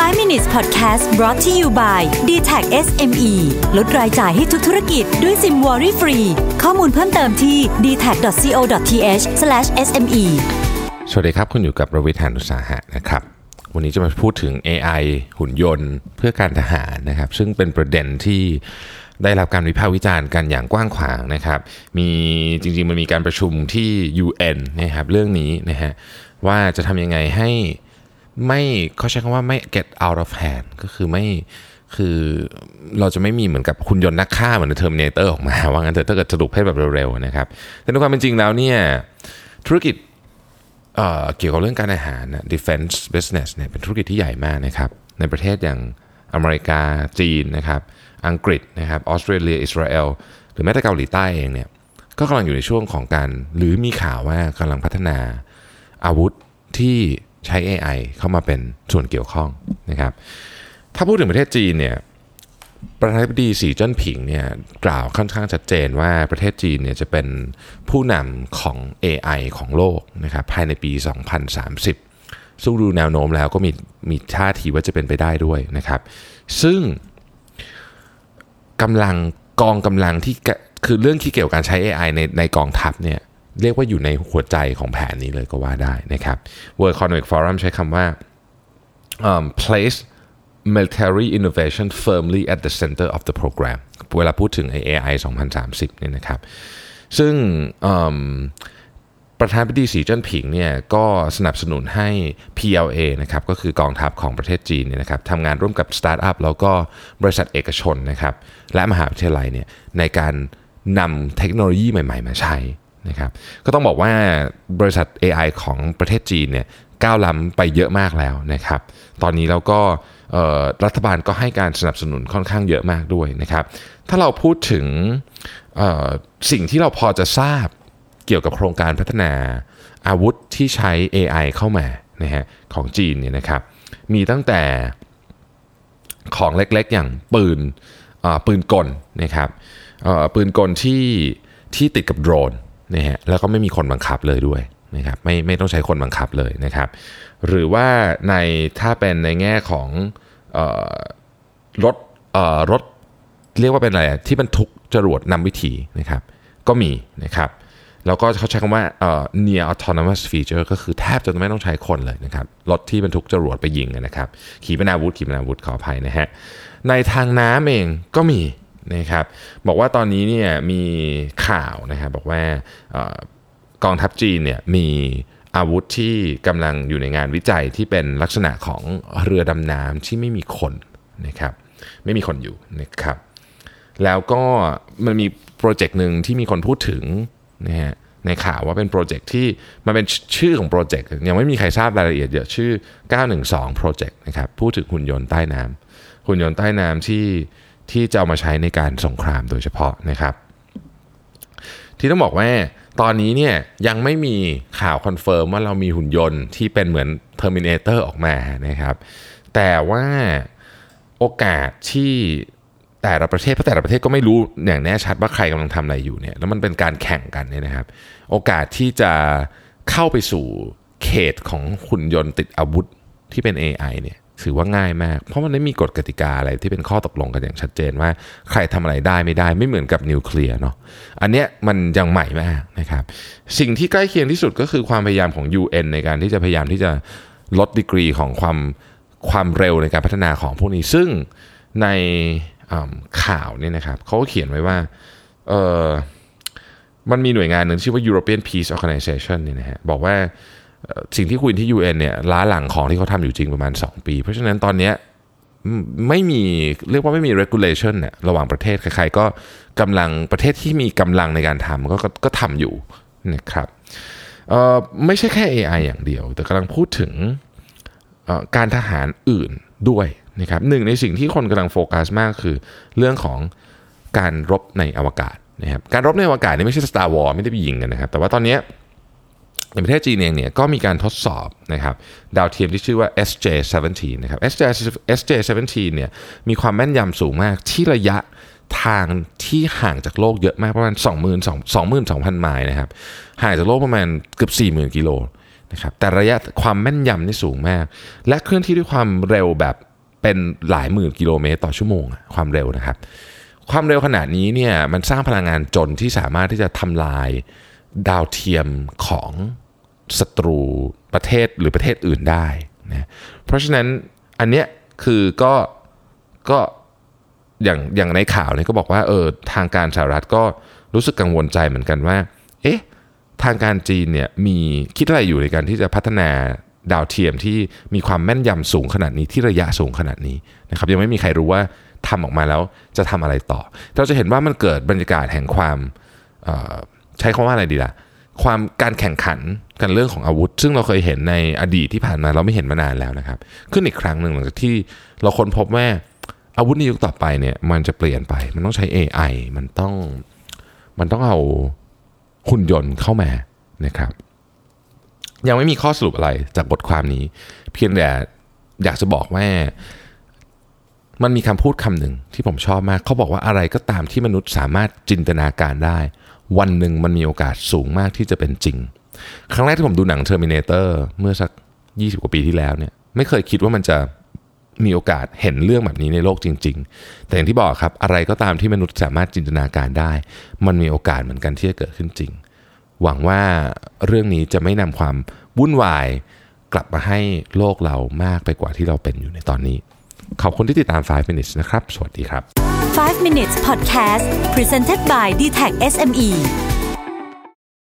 5 minutes podcast brought to you by d t a c SME ลดรายจ่ายให้ทุกธุรกิจด้วยซิมวอรี่ฟรี ข้อมูลเพิ่มเติมที่ d t a c c o t h s m e สวัสดีครับ คุณอยู่กับประวิทยานุสาหะนะครับ วันนี้จะมาพูดถึง AI หุ่นยนต์เพื่อการทหารนะครับ ซึ่งเป็นประเด็นที่ได้รับการวิพากษ์วิจารณ์กันอย่างกว้างขวางนะครับ มีจริงๆมันมีการประชุมที่ UN นะครับเรื่องนี้นะฮะว่าจะทำยังไงให้ ไม่เขาใช้คำว่าไม่ get out of hand ก็คือไม่คือเราจะไม่มีเหมือนกับหุ่นยนต์นักฆ่าเหมือน Terminator ออกมา ว่างั้นเถอะถ้าเกิดสรุปให้แบบเร็วๆนะครับ แต่ในความเป็นจริงแล้วเนี่ยธุรกิจเเกี่ยวกับเรื่องการทหารนะ defense business เนี่ยเป็นธุรกิจที่ใหญ่มากนะครับ ในประเทศอย่างอเมริกาจีนนะครับอังกฤษนะครับออสเตรเลียอิสราเอลหรือแม้แต่เกาหลีใต้เองเนี่ยก็กำลังอยู่ในช่วงของการหรือมีข่าวว่ากำลังพัฒนาอาวุธที่ ใช้ AI เข้ามาเป็นส่วนเกี่ยวข้องนะครับถ้าพูดถึงประเทศจีนเนี่ยประธานาธิบดีสีจิ้นผิงเนี่ยกล่าวค่อนข้างชัดเจนว่าประเทศจีนเนี่ยจะเป็นผู้นำของ AI ของโลกนะครับภายในปี 2030 ซึ่งดูแนวโน้มแล้วก็มีมีท่าทีว่าจะเป็นไปได้ด้วยนะครับ ซึ่งกำลังกองกำลังที่กะคือเรื่องที่เกี่ยวกับการใช้ AI ในในกองทัพเนี่ย เรียกว่าอยู่ในหัวใจของแผนนี้เลยก็ว่าได้นะครับ World Economic Forum ใช้คำว่า um, place military innovation firmly at the center of the program เวลาพูดถึง AI 2030เนี่ยนะครับ ซึ่งประธานาธิบดีสีจิ้นผิงเนี่ยก็สนับสนุนให้ PLA นะครับก็คือกองทัพของประเทศจีนเนี่ยนะครับทำงานร่วมกับสตาร์ทอัพแล้วก็บริษัทเอกชนนะครับและมหาวิทยาลัยเนี่ยในการนำเทคโนโลยีใหม่ ๆ มาใช้ นะครับก็ต้องบอกว่าบริษัท AI ของประเทศจีนเนี่ยก้าวล้ำไปเยอะมากแล้วนะครับตอนนี้เราก็รัฐบาลก็ให้การสนับสนุนค่อนข้างเยอะมากด้วยนะครับถ้าเราพูดถึงสิ่งที่เราพอจะทราบเกี่ยวกับโครงการพัฒนาอาวุธที่ใช้ AI เข้ามานะฮะของจีนเนี่ยนะครับมีตั้งแต่ของเล็กๆ อย่างปืนปืนกลนะครับปืนกลที่ที่ติดกับโดรน นะฮะแล้วก็ไม่มีคนบังคับเลยด้วยนะครับไม่ไม่ต้องใช้คนบังคับเลยนะครับ หรือว่าในถ้าเป็นในแง่ของออรถออรถเรียกว่าเป็นอะไรที่บรรทุกจรวดนำวิถีนะครับก็มีนะครับแล้วก็เขาใช้คำว่า near autonomous feature ก็คือแทบจะไม่ต้องใช้คนเลยนะครับรถที่บรรทุกจรวดไปยิงนะครับขีปนาวุธขีปนาวุธขออภัยนะฮะในทางน้ำเองก็มี นะครับบอกว่าตอนนี้เนี่ยมีข่าวนะครับบอกว่าออกองทัพจีนเนี่ยมีอาวุธที่กำลังอยู่ในงานวิจัยที่เป็นลักษณะของเรือดำน้ำที่ไม่มีคนนะครับไม่มีคนอยู่นะครับแล้วก็มันมีโปรเจกต์หนึ่งที่มีคนพูดถึงนะฮะในข่าวว่าเป็นโปรเจกต์ที่มันเป็นชื่อของโปรเจกต์ยังไม่มีใครทราบรายละเอียดเยอะชื่อ 912โปรเจกต์นะครับพูดถึงหุ่นยนต์ใต้น้ำหุ่นยนต์ใต้น้ำที่ ที่จะเอามาใช้ในการสงครามโดยเฉพาะนะครับ ที่ต้องบอกว่าตอนนี้เนี่ยยังไม่มีข่าวคอนเฟิร์มว่าเรามีหุ่นยนต์ที่เป็นเหมือน Terminator ออกมานะครับ แต่ว่าโอกาสที่แต่ละประเทศเพราะแต่ละประเทศก็ไม่รู้อย่างแน่ชัดว่าใครกำลังทำอะไรอยู่เนี่ยแล้วมันเป็นการแข่งกันเนี่ยนะครับ โอกาสที่จะเข้าไปสู่เขตของหุ่นยนต์ติดอาวุธ ที่เป็น AI เนี่ยถือว่าง่ายมาก เพราะมันไม่มีกฎกติกาอะไรที่เป็นข้อตกลงกันอย่างชัดเจนว่า ใครทำอะไรได้ไม่ได้ไม่เหมือนกับนิวเคลียร์เนาะอันเนี้ยมันยังใหม่มากนะครับสิ่งที่ใกล้เคียงที่สุดก็คือความพยายามของ UN ในการที่จะพยายามที่จะลดดีกรีของความความเร็วในการพัฒนาของพวกนี้ ซึ่งในข่าวเนี่ยนะครับเขาก็เขียนไว้ว่าเออมันมีหน่วยงานหนึ่งชื่อว่า European Peace Organization เนี่ยนะฮะบอกว่า สิ่งที่คุยที่ UN เนี่ยล้าหลังของที่เขาทำอยู่จริงประมาณ 2 ปี เพราะฉะนั้นตอนนี้ไม่มีเรียกว่าไม่มี regulation เนี่ยระหว่างประเทศใครๆก็กำลังประเทศที่มีกำลังในการทำก็ก็ก็ทำอยู่นะครับไม่ใช่แค่ AI อย่างเดียว แต่กำลังพูดถึงการทหารอื่นด้วยนะครับหนึ่งในสิ่งที่คนกำลังโฟกัสมากคือเรื่องของการรบในอวกาศนะครับการรบในอวกาศนี่ไม่ใช่ Star War ไม่ได้ไปยิงกันนะครับแต่ว่าตอนนี้ ในประเทศจีนเองเนี่ยก็มีการทดสอบนะครับดาวเทียมที่ชื่อว่า SJ17 นะครับ SJ SJ17 เนี่ยมีความแม่นยำสูงมากที่ระยะทางที่ห่างจากโลกเยอะมากประมาณ22,000 22,000 ไมล์นะครับห่างจากโลกประมาณเกือบ 40,000 กิโลนะครับแต่ระยะความแม่นยำนี่สูงมาก และเคลื่อนที่ด้วยความเร็วแบบเป็นหลายหมื่นกิโลเมตรต่อชั่วโมง ความเร็วนะครับ ความเร็วขนาดนี้เนี่ยมันสร้างพลังงานจนที่สามารถที่จะทำลายดาวเทียมของ ศัตรูประเทศหรือประเทศอื่นได้นะเพราะฉะนั้นอันเนี้ยคือก็ก็อย่างอย่างในข่าวเนี่ยก็บอกว่าเออทางการสหรัฐก็รู้สึกกังวลใจเหมือนกันว่า เอ๊ะทางการจีนเนี่ยมีคิดอะไรอยู่ในการที่จะพัฒนาดาวเทียมที่มีความแม่นยำสูงขนาดนี้ที่ระยะสูงขนาดนี้นะครับยังไม่มีใครรู้ว่าทำออกมาแล้วจะทำอะไรต่อ เราจะเห็นว่ามันเกิดบรรยากาศแห่งความใช้คำว่าอะไรดีล่ะ ความการแข่งขันกันเรื่องของอาวุธ ซึ่งเราเคยเห็นในอดีตที่ผ่านมาเราไม่เห็นมานานแล้วนะครับ ขึ้นอีกครั้งหนึ่งหลังจากที่เราค้นพบว่าอาวุธในยุคต่อไปเนี่ยมันจะเปลี่ยนไป มันต้องใช้ AI มันต้องมันต้องเอาหุ่นยนต์เข้ามานะครับ ยังไม่มีข้อสรุปอะไรจากบทความนี้ เพียงแต่อยากจะบอกว่ามันมีคำพูดคำหนึ่งที่ผมชอบมาก เขาบอกว่าอะไรก็ตามที่มนุษย์สามารถจินตนาการได้ วันหนึ่งมันมีโอกาสสูงมากที่จะเป็นจริง ครั้งแรกที่ผมดูหนัง Terminator เมื่อสัก 20 กว่าปีที่แล้วเนี่ยไม่เคยคิดว่ามันจะมีโอกาสเห็นเรื่องแบบนี้ในโลกจริง ๆ แต่อย่างที่บอกครับอะไรก็ตามที่มนุษย์สามารถจินตนาการได้ มันมีโอกาสเหมือนกันที่จะเกิดขึ้นจริง หวังว่าเรื่องนี้จะไม่นำความวุ่นวายกลับมาให้โลกเรามากไปกว่าที่เราเป็นอยู่ในตอนนี้ ขอบคุณที่ติดตาม 5 minutes นะครับ สวัสดีครับ 5 minutes podcast presented by d t e c h SME